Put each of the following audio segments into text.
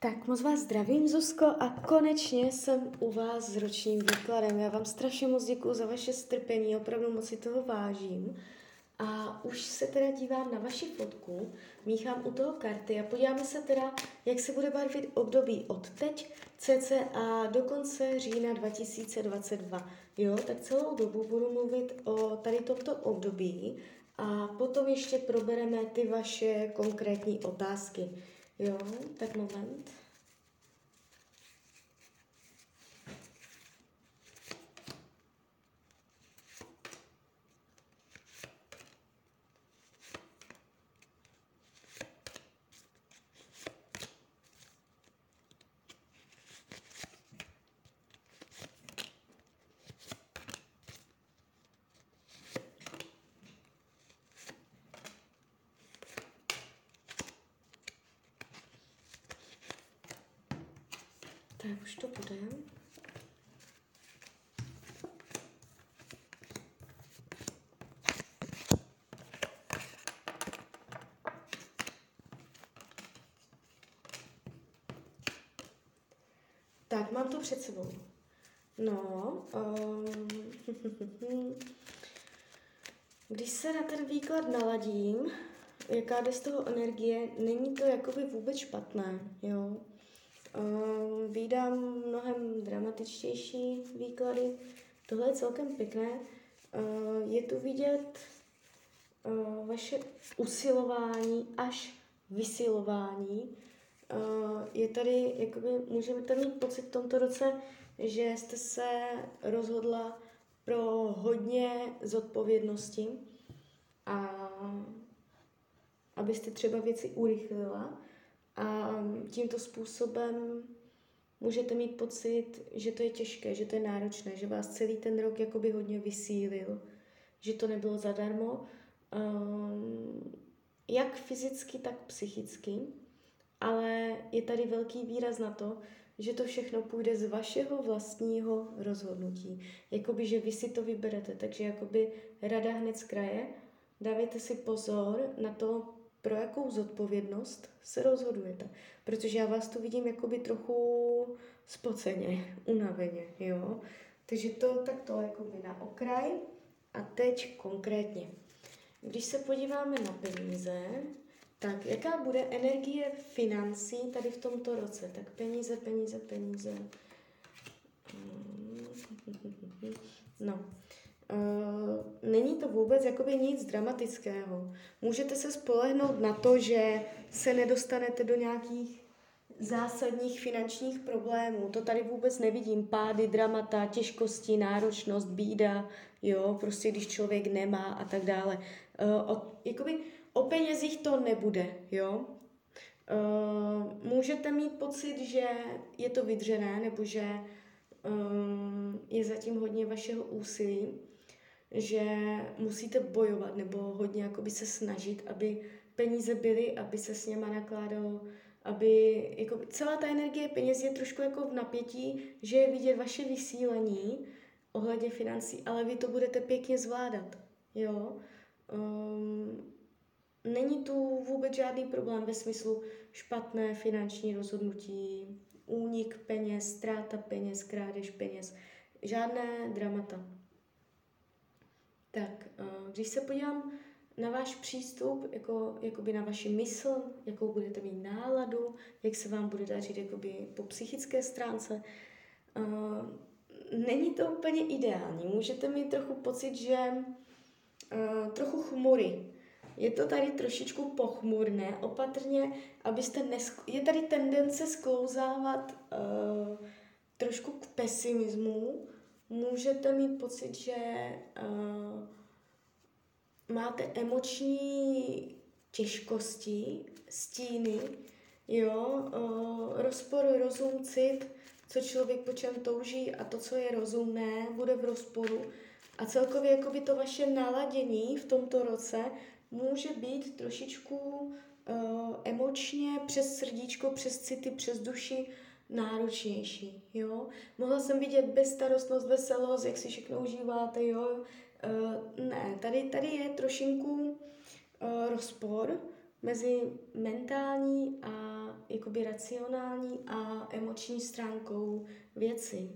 Tak moc vás zdravím, Zuzko, a konečně jsem u vás s ročním výkladem. Já vám strašně moc děkuji za vaše strpení, opravdu moc si toho vážím. A už se teda dívám na vaši fotku, míchám u toho karty a podíváme se teda, jak se bude barvit období od teď cca do konce října 2022. Jo, tak celou dobu budu mluvit o tady tomto období a potom ještě probereme ty vaše konkrétní otázky. Jo, tak moment. Tak už to bude. Tak, mám to před sebou. No, um, když se na ten výklad naladím, jaká jde z toho energie, není to jakoby vůbec špatné, jo. Um, vídám mnohem dramatičtější výklady. Tohle je celkem pěkné. Uh, je tu vidět uh, vaše usilování až vysilování. Je tady, jakoby, můžete mít pocit v tomto roce, že jste se rozhodla pro hodně zodpovědnosti a abyste třeba věci urychlila a tímto způsobem můžete mít pocit, že to je těžké, že to je náročné, že vás celý ten rok jakoby hodně vysílil, že to nebylo zadarmo, um, jak fyzicky, tak psychicky, ale je tady velký výraz na to, že to všechno půjde z vašeho vlastního rozhodnutí. Jakoby, že vy si to vyberete, takže jakoby rada hned z kraje, dávejte si pozor na to, pro jakou zodpovědnost se rozhodujete. Protože já vás tu vidím jakoby trochu spoceně, unaveně, jo. Takže to tak to jakoby na okraj. A teď konkrétně. Když se podíváme na peníze, tak jaká bude energie financí tady v tomto roce? Tak peníze, peníze, peníze. No, Uh, není to vůbec jakoby nic dramatického. Můžete se spolehnout na to, že se nedostanete do nějakých zásadních finančních problémů. To tady vůbec nevidím. Pády, dramata, těžkosti, náročnost, bída, jo, prostě když člověk nemá a tak dále. Uh, o, jakoby o penězích to nebude, jo. Uh, můžete mít pocit, že je to vydřené, nebo že um, je zatím hodně vašeho úsilí, že musíte bojovat nebo hodně jakoby se snažit, aby peníze byly, aby se s něma nakládalo, aby jako, celá ta energie peněz je trošku jako v napětí, že je vidět vaše vysílení ohledně financí, ale vy to budete pěkně zvládat, jo. Um, není tu vůbec žádný problém ve smyslu špatné finanční rozhodnutí, únik peněz, ztráta peněz, krádež peněz, žádné dramata. Tak, eh, když se podívám na váš přístup, jako, jakoby na vaši mysl, jakou budete mít náladu, jak se vám bude dařit jakoby po psychické stránce, uh, není to úplně ideální. Můžete mít trochu pocit, že uh, trochu chmury. Je to tady trošičku pochmurné, opatrně, abyste nesk- Je tady tendence sklouzávat uh, trošku k pesimismu, můžete mít pocit, že uh, máte emoční těžkosti, stíny, jo, uh, rozpor, rozum, cit, co člověk po čem touží a to, co je rozumné, bude v rozporu. A celkově jakoby to vaše naladění v tomto roce může být trošičku uh, emočně přes srdíčko, přes city, přes duši náročnější, jo. Mohla jsem vidět bezstarostnost, veselost, jak si všechno užíváte, jo. Uh, ne, tady, tady je trošinku uh, rozpor, mezi mentální a jakoby racionální a emoční stránkou věci.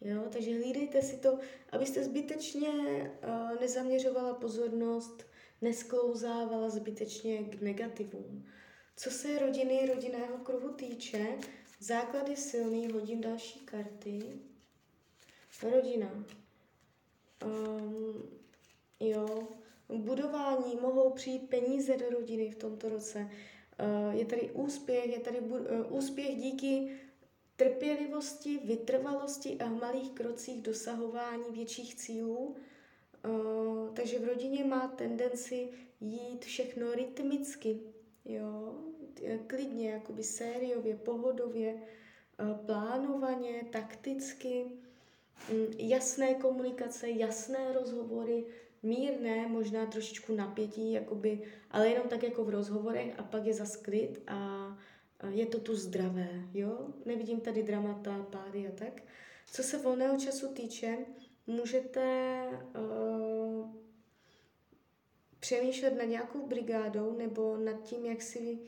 Jo? Takže hlídejte si to, abyste zbytečně uh, nezaměřovala pozornost, nesklouzávala zbytečně k negativům. Co se rodiny, rodinného kruhu týče, základy silný, hodím další karty. Rodina. Um, jo, budování, mohou přijít peníze do rodiny v tomto roce. Uh, je tady úspěch, je tady bu- uh, úspěch díky trpělivosti, vytrvalosti a malých krocích dosahování větších cílů. Uh, takže v rodině má tendenci jít všechno rytmicky, jo, klidně, jakoby sériově, pohodově, uh, plánovaně, takticky, um, jasné komunikace, jasné rozhovory, mírné, možná trošičku napětí, jakoby, ale jenom tak jako v rozhovorech a pak je za klid a je to tu zdravé, jo? Nevidím tady dramata, pády a tak. Co se volného času týče, můžete uh, přemýšlet nad nějakou brigádou nebo nad tím, jak si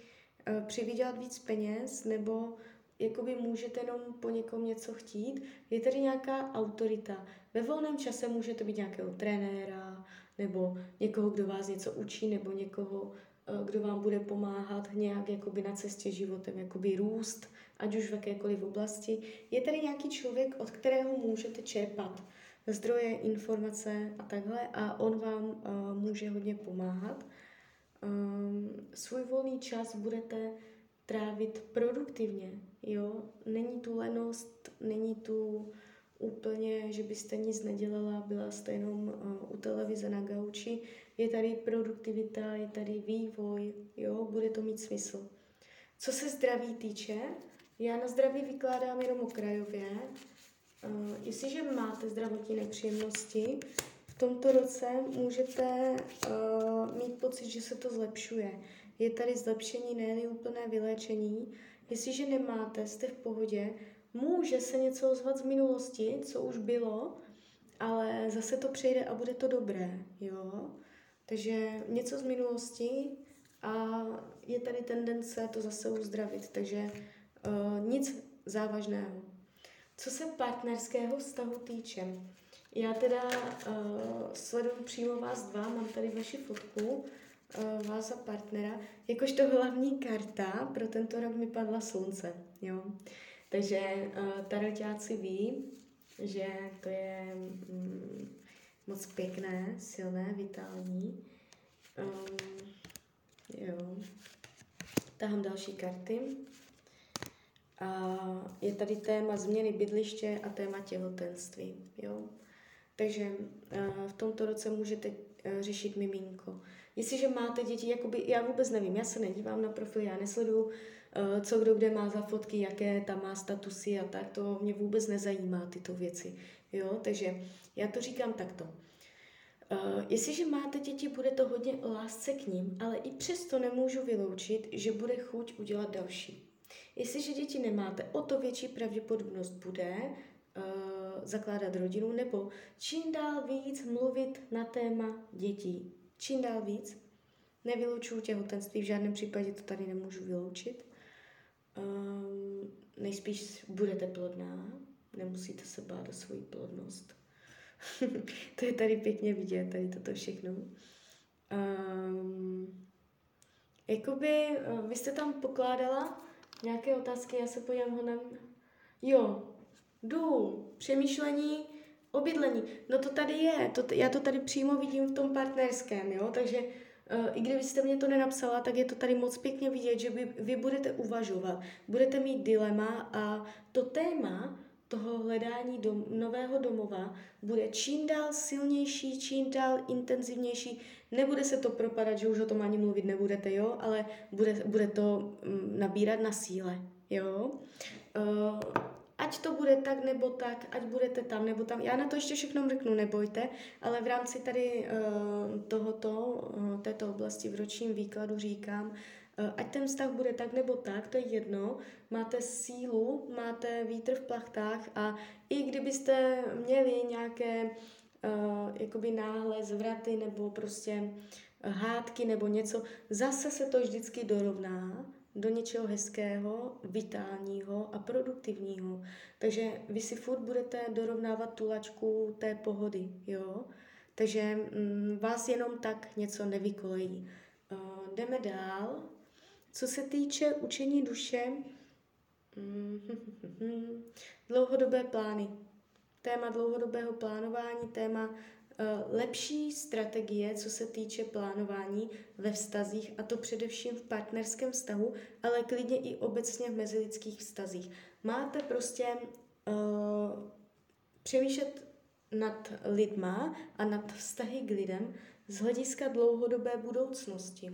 přivydělat víc peněz, nebo jakoby můžete jenom po někom něco chtít. Je tady nějaká autorita. Ve volném čase můžete být nějakého trenéra, nebo někoho, kdo vás něco učí, nebo někoho, Eh, kdo vám bude pomáhat nějak jakoby na cestě životem, jakoby růst, ať už v jakékoliv oblasti. Je tady nějaký člověk, od kterého můžete čerpat zdroje, informace a takhle a on vám uh, může hodně pomáhat. Svůj volný čas budete trávit produktivně, jo. Není tu lenost, není tu úplně, že byste nic nedělala, byla jste jenom uh, u televize na gauči. Je tady produktivita, je tady vývoj, jo, bude to mít smysl. Co se zdraví týče, já na zdraví vykládám jenom okrajově. Uh, jestliže máte zdravotní nepříjemnosti, v tomto roce můžete uh, mít pocit, že se to zlepšuje. Je tady zlepšení, ne úplné vyléčení. Jestliže nemáte, jste v pohodě, Může se něco ozvat z minulosti, co už bylo, ale zase to přejde a bude to dobré, jo. Takže něco z minulosti a je tady tendence to zase uzdravit, takže uh, nic závažného. Co se partnerského vztahu týče, já teda uh, sleduju přímo vás dva, mám tady vaši fotku, vás a partnera. Jakožto hlavní karta pro tento rok mi padla slunce, jo. Takže uh, tarotáci ví, že to je mm, moc pěkné, silné, vitální. Um, jo. Tahám další karty. A je tady téma změny bydliště a téma těhotenství. Jo? Takže v tomto roce můžete řešit miminko. Jestliže máte děti, jakoby, já vůbec nevím, já se nedívám na profil, já nesleduju Eh, co kdo kde má za fotky, jaké tam má statusy a tak, to mě vůbec nezajímá tyto věci. Jo? Takže já to říkám takto. Uh, jestliže máte děti, bude to hodně o lásce k ním, ale i přesto nemůžu vyloučit, že bude chuť udělat další. Jestliže děti nemáte, o to větší pravděpodobnost bude uh, zakládat rodinu nebo čím dál víc mluvit na téma dětí. Čím dál víc. Nevylučuju těhotenství, v žádném případě to tady nemůžu vyloučit. Um, nejspíš budete plodná, nemusíte se bát o svoji plodnost. to je tady pěkně vidět, tady toto všechno. Um, jakoby, uh, vy jste tam pokládala nějaké otázky, já se podívám ho na... Jo, dům, přemýšlení, obydlení. No to tady je, to, já to tady přímo vidím v tom partnerském, jo, takže Eh, i kdybyste mě to nenapsala, tak je to tady moc pěkně vidět, že vy, vy budete uvažovat, budete mít dilema a to téma toho hledání dom, nového domova bude čím dál silnější, čím dál intenzivnější. Nebude se to propadat, že už o tom ani mluvit nebudete, jo, ale bude, bude to mm, nabírat na síle, jo. Uh, ať to bude tak nebo tak, ať budete tam nebo tam. Já na to ještě všechno řeknu, nebojte, ale v rámci tady uh, tohoto, uh, této oblasti v ročním výkladu říkám, uh, ať ten vztah bude tak nebo tak, to je jedno, máte sílu, máte vítr v plachtách a i kdybyste měli nějaké jakoby náhle zvraty nebo prostě hádky nebo něco, zase se to vždycky dorovná do něčeho hezkého, vitálního a produktivního. Takže vy si furt budete dorovnávat tu lačku té pohody, jo? Takže mm, vás jenom tak něco nevykolejí. Uh, jdeme dál. Co se týče učení duše, mm, dlouhodobé plány. Téma dlouhodobého plánování, téma lepší strategie, co se týče plánování ve vztazích, a to především v partnerském vztahu, ale klidně i obecně v mezilidských vztazích. Máte prostě uh, přemýšlet nad lidma a nad vztahy k lidem z hlediska dlouhodobé budoucnosti.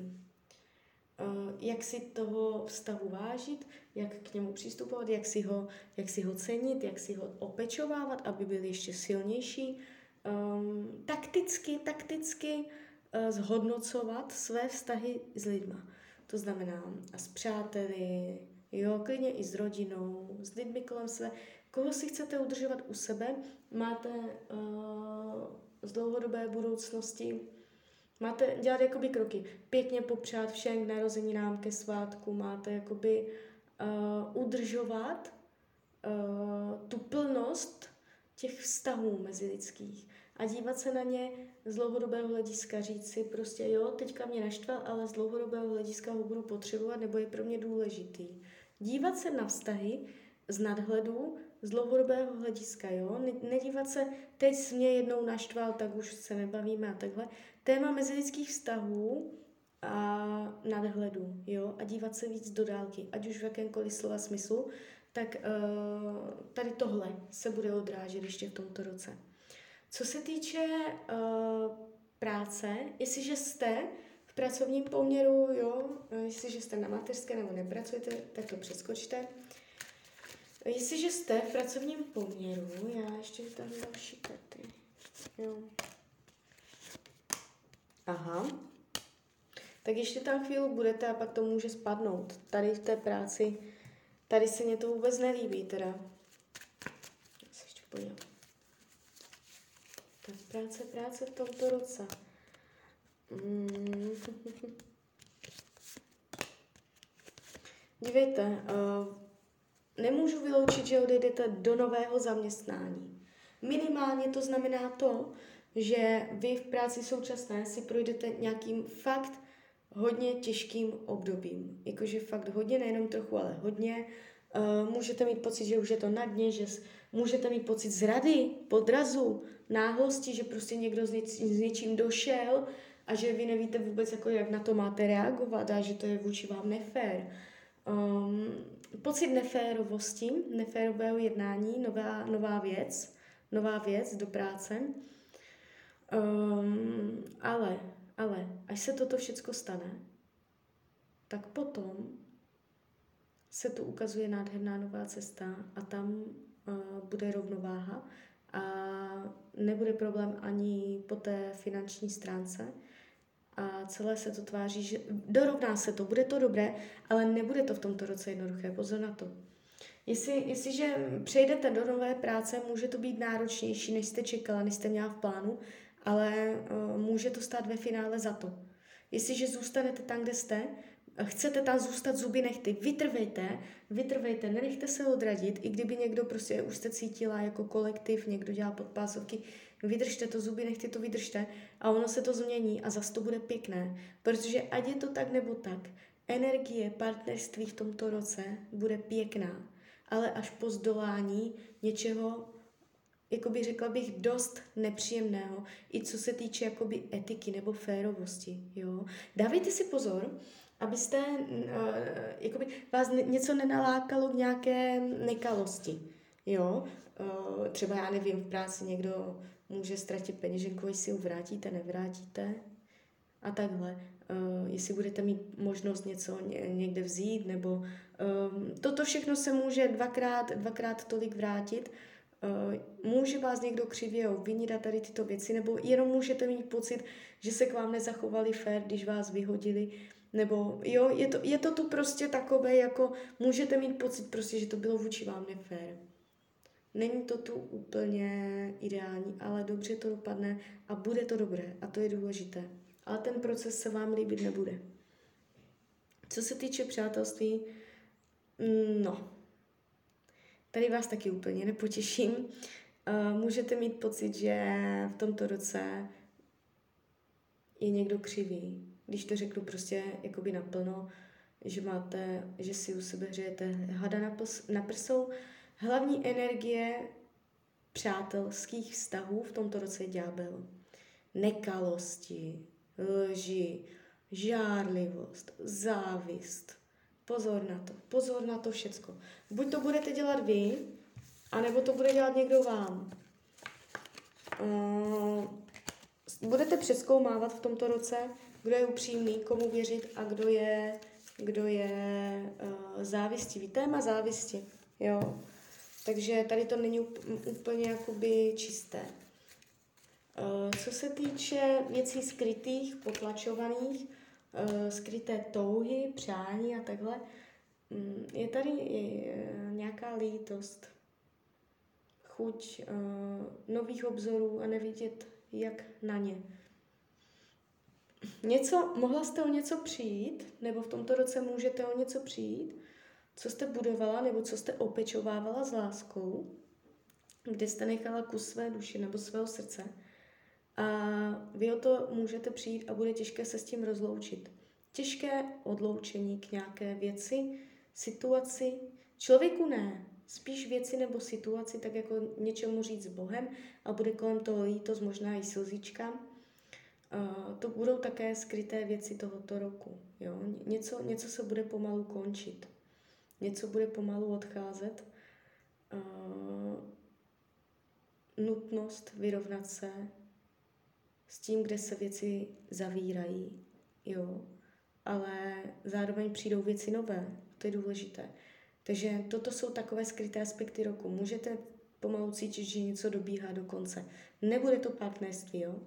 Eh, jak si toho vztahu vážit, jak k němu přistupovat, jak si ho, jak si ho cenit, jak si ho opečovávat, aby byl ještě silnější. Um, takticky, takticky uh, zhodnocovat své vztahy s lidma. To znamená a s přáteli, jo, klidně i s rodinou, s lidmi kolem sebe, Koho si chcete udržovat u sebe, máte uh, z dlouhodobé budoucnosti, máte dělat jakoby kroky. Pěkně popřát všem k narozeninám, ke svátku, máte jakoby uh, udržovat uh, tu plnost těch vztahů mezilidských a dívat se na ně z dlouhodobého hlediska, říct si prostě jo, teďka mě naštval, ale z dlouhodobého hlediska ho budu potřebovat nebo je pro mě důležitý. Dívat se na vztahy z nadhledu z dlouhodobého hlediska, jo? Nedívat se, teď jsi mě jednou naštval, tak už se nebavíme a takhle. Téma mezilidských vztahů a nadhledu, jo? A dívat se víc do dálky, ať už v jakémkoliv slova smyslu, tak uh, tady tohle se bude odrážet ještě v tomto roce. Co se týče uh, práce, jestliže jste v pracovním poměru, jo, jestliže jste na mateřské nebo nepracujete, tak to přeskočte. Jestliže jste v pracovním poměru, já ještě tam další karty. Jo. Aha. Tak ještě tam chvíli budete a pak to může spadnout. Tady v té práci, tady se mě to vůbec nelíbí teda. Já se ještě podívám. Tak práce, práce v tomto roce. Mm. Dívejte, uh, nemůžu vyloučit, že odejdete do nového zaměstnání. Minimálně to znamená to, že vy v práci současné si projdete nějakým fakt hodně těžkým obdobím. Jakože fakt hodně, nejenom trochu, ale hodně. Uh, můžete mít pocit, že už je to na dně, že můžete mít pocit zrady, podrazu, náhlosti, že prostě někdo s něčím došel a že vy nevíte vůbec, jako jak na to máte reagovat a že to je vůči vám nefér. Um, pocit neférovosti, neférového jednání, nová, nová věc, nová věc do práce. Um, ale, ale, až se toto všechno stane, tak potom se tu ukazuje nádherná nová cesta a tam uh, bude rovnováha a nebude problém ani po té finanční stránce, a celé se to tváří, že dorovná se to, bude to dobré, ale nebude to v tomto roce jednoduché, pozor na to. Jestli, jestliže přejdete do nové práce, může to být náročnější, než jste čekala, než jste měla v plánu, ale uh, může to stát ve finále za to. Jestliže zůstanete tam, kde jste, chcete tam zůstat zuby nechty, vytrvejte, vytrvejte, nenechte se odradit, i kdyby někdo prostě už jste cítila jako kolektiv, někdo dělá podpásovky, vydržte to zuby, nechte to vydržte a ono se to změní a zase to bude pěkné, protože ať je to tak nebo tak, energie partnerství v tomto roce bude pěkná, ale až po zdolání něčeho, jakoby řekla bych, dost nepříjemného, i co se týče jakoby etiky nebo férovosti, jo. Dávejte si pozor, abyste, uh, jakoby vás něco nenalákalo k nějaké nekalosti, jo. Uh, třeba já nevím, v práci někdo může ztratit peněženku, jestli ji vrátíte, nevrátíte a takhle. Uh, jestli budete mít možnost něco někde vzít, nebo um, toto všechno se může dvakrát, dvakrát tolik vrátit. Uh, může vás někdo křivě obvinit a tady tyto věci, nebo jenom můžete mít pocit, že se k vám nezachovali fér, když vás vyhodili, nebo jo, je to, je to tu prostě takové, jako můžete mít pocit prostě, že to bylo vůči vám nefér. Není to tu úplně ideální, ale dobře to dopadne a bude to dobré a to je důležité. ale ten proces se vám líbit nebude. Co se týče přátelství, mm, no, tady vás taky úplně nepotěším. Uh, můžete mít pocit, že v tomto roce je někdo křivý. Když to řeknu prostě jakoby naplno, že máte, že si u sebe hřejete hada na, pls, na prsou. Hlavní energie přátelských vztahů v tomto roce je ďábel. Nekalosti, lži, žárlivost, závist. Pozor na to, pozor na to všecko. Buď to budete dělat vy, anebo to bude dělat někdo vám. Uh, budete přeskoumávat v tomto roce, kdo je upřímný, komu věřit a kdo je, kdo je uh, závistivý. Téma závisti, jo. Takže tady to není úplně jakoby čisté. Uh, co se týče věcí skrytých, potlačovaných, skryté touhy, přání a takhle, um, je tady je, uh, nějaká lítost, chuť uh, nových obzorů a nevidět, jak na ně. Něco, mohla jste o něco přijít, nebo v tomto roce můžete o něco přijít, co jste budovala nebo co jste opečovávala s láskou, kde jste nechala kus své duše nebo svého srdce. A vy o to můžete přijít a bude těžké se s tím rozloučit. Těžké odloučení k nějaké věci, situaci. Člověku ne, spíš věci nebo situaci, tak jako něčemu říct s Bohem a bude kolem toho lítost, možná i slzička. Uh, to budou také skryté věci tohoto roku. Jo? Něco, něco se bude pomalu končit. Něco bude pomalu odcházet. Uh, nutnost vyrovnat se s tím, kde se věci zavírají. Jo? Ale zároveň přijdou věci nové. To je důležité. Takže toto jsou takové skryté aspekty roku. Můžete pomalu cítit, že něco dobíhá do konce. Nebude to partnerství, jo?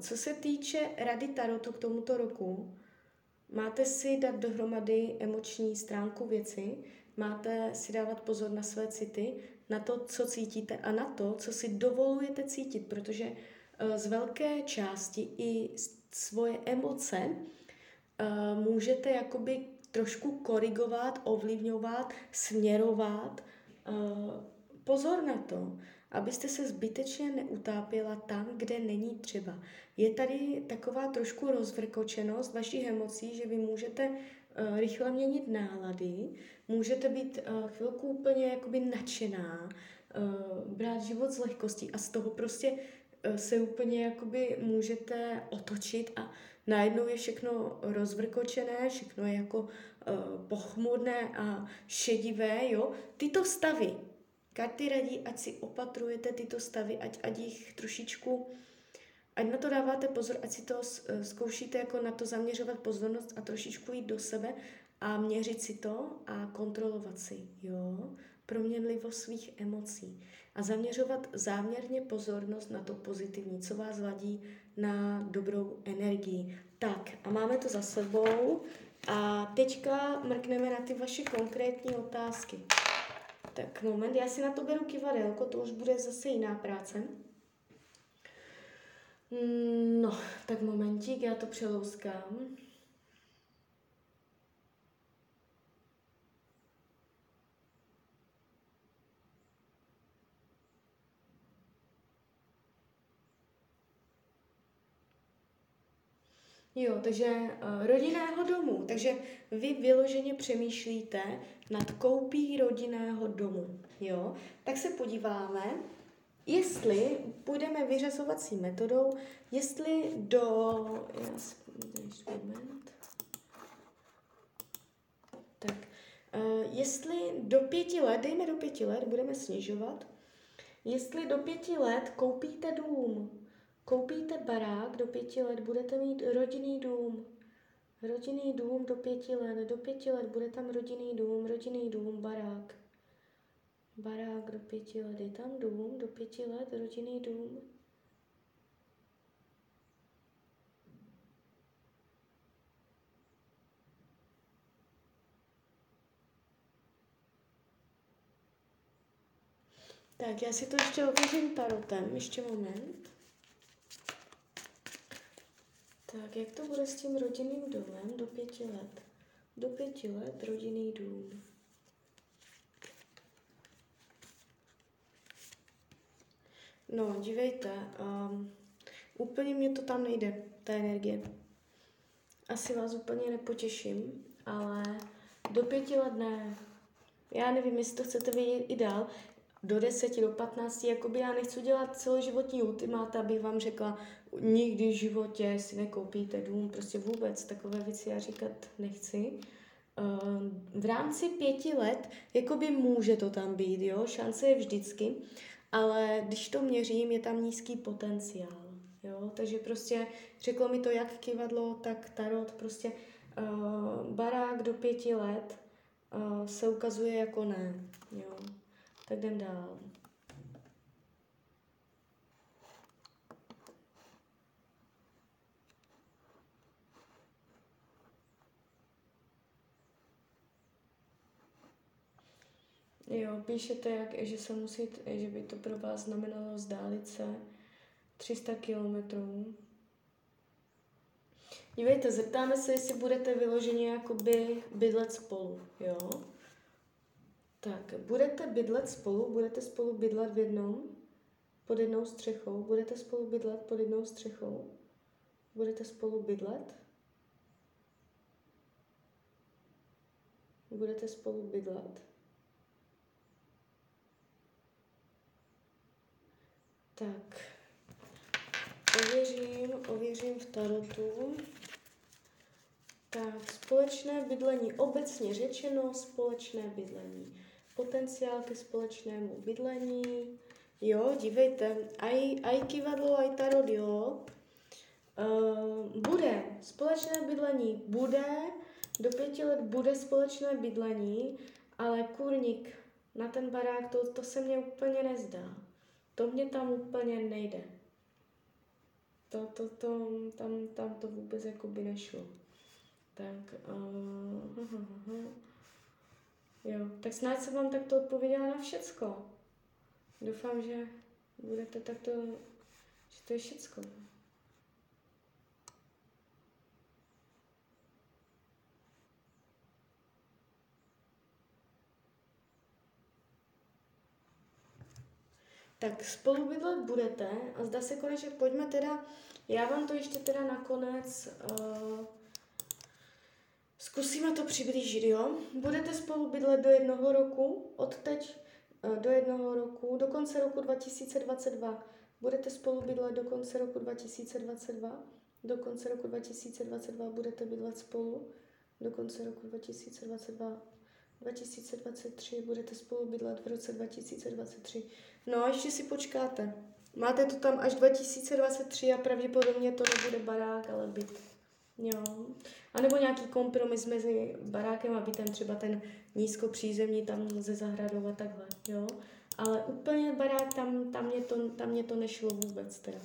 Co se týče rady Tarotu k tomuto roku, máte si dát dohromady emoční stránku věci, máte si dávat pozor na své city, na to, co cítíte a na to, co si dovolujete cítit, protože e, z velké části i svoje emoce e, můžete jakoby trošku korigovat, ovlivňovat, směrovat. Eh, pozor na to, abyste se zbytečně neutápěla tam, kde není třeba. Je tady taková trošku rozvrkočenost vašich emocí, že vy můžete rychle měnit nálady, můžete být chvilku úplně jakoby nadšená, brát život z lehkostí a z toho prostě se úplně jakoby můžete otočit a najednou je všechno rozvrkočené, všechno je jako uh, pochmurné a šedivé, jo. Tyto stavy, karty radí, ať si opatrujete tyto stavy, ať, ať jich trošičku, ať na to dáváte pozor, ať si to uh, zkoušíte jako na to zaměřovat pozornost a trošičku jít do sebe a měřit si to a kontrolovat si, jo, proměnlivost svých emocí a zaměřovat záměrně pozornost na to pozitivní, co vás ladí na dobrou energii. Tak a máme to za sebou a teďka mrkneme na ty vaše konkrétní otázky. Tak moment, já si na to beru kivadelko, to už bude zase jiná práce. No, tak momentík, já to přelouskám. Jo, takže uh, rodinného domu. Takže vy vyloženě přemýšlíte nad koupí rodinného domu. Jo, tak se podíváme, jestli půjdeme vyřazovací metodou, jestli do... Tak, uh, jestli do pěti let, dejme do pěti let, budeme snižovat, jestli do pěti let koupíte dům, Koupíte barák do pěti let, budete mít rodinný dům. Rodinný dům do pěti let, do pěti let bude tam rodinný dům, rodinný dům, barák. Barák do pěti let, je tam dům, do pěti let, rodinný dům. Tak, já si to ještě ověřím tarotem, ještě moment. Tak, jak to bude s tím rodinným domem do pěti let? Do pěti let rodinný dům. No, dívejte, um, úplně mě to tam nejde, ta energie. Asi vás úplně nepotěším, ale do pěti let ne. Já nevím, jestli to chcete vidět i dál. Do deseti, do patnácti, jakoby já nechci dělat celoživotní ultimát, abych vám řekla, nikdy v životě si nekoupíte dům, prostě vůbec takové věci já říkat nechci. Ehm, v rámci pěti let, jakoby může to tam být, jo, šance je vždycky, ale když to měřím, je tam nízký potenciál. Jo? Takže prostě řeklo mi to jak kivadlo, tak tarot, prostě uh, barák do pěti let uh, se ukazuje jako ne. Jo? Tak jdem dál. Jo, píšete, jak, že se musí, že by to pro vás znamenalo vzdálit se 300 kilometrů. Dívejte, zeptáme se, jestli budete vyloženě jakoby bydlet spolu, jo? Tak, budete bydlet spolu, budete spolu bydlet v jednom, pod jednou střechou, budete spolu bydlet pod jednou střechou, budete spolu bydlet, budete spolu bydlet. Tak, ověřím, ověřím v tarotu. Tak, společné bydlení, obecně řečeno společné bydlení. Potenciál ke společnému bydlení. Jo, dívejte, aj, aj kivadlo, aj tarot, jo. Uh, bude společné bydlení, bude, do pěti let bude společné bydlení, ale kurník na ten barák, to, to se mně úplně nezdá. To mě tam úplně nejde. To, to, to, tam, tam to vůbec jako by nešlo. Tak, uh, uh, uh, uh. Jo, tak snad jsem vám takto odpověděla na všecko. Doufám, že budete takto, že to je všecko. tak spolu bydlet budete a zda se konečně, pojďme teda, já vám to ještě teda nakonec uh, zkusíme to přiblížit, jo? Budete spolu bydlet do jednoho roku, od teď uh, do jednoho roku, do konce roku 2022. Budete spolu bydlet do konce roku 2022. Do konce roku 2022 budete bydlet spolu. Do konce roku 2022 2023, budete spolu bydlet v roce 2023. No a ještě si počkáte. Máte to tam až 2023 a pravděpodobně to nebude barák, ale byt. Jo. A nebo nějaký kompromis mezi barákem a bytem, třeba ten nízkopřízemní tam ze zahradou a takhle, jo. Ale úplně barák, tam, tam, mě to, tam mě to nešlo vůbec teda.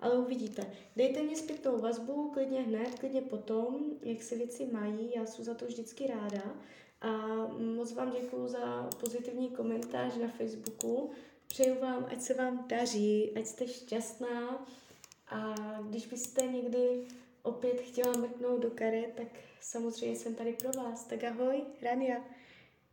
Ale uvidíte. Dejte mě zpětnou vazbu, klidně hned, klidně potom, jak se věci mají, já jsem za to vždycky ráda. A moc vám děkuji za pozitivní komentář na Facebooku. Přeju vám, ať se vám daří, ať jste šťastná a když byste někdy opět chtěla mrknout do karet, tak samozřejmě jsem tady pro vás. Tak ahoj, Rania.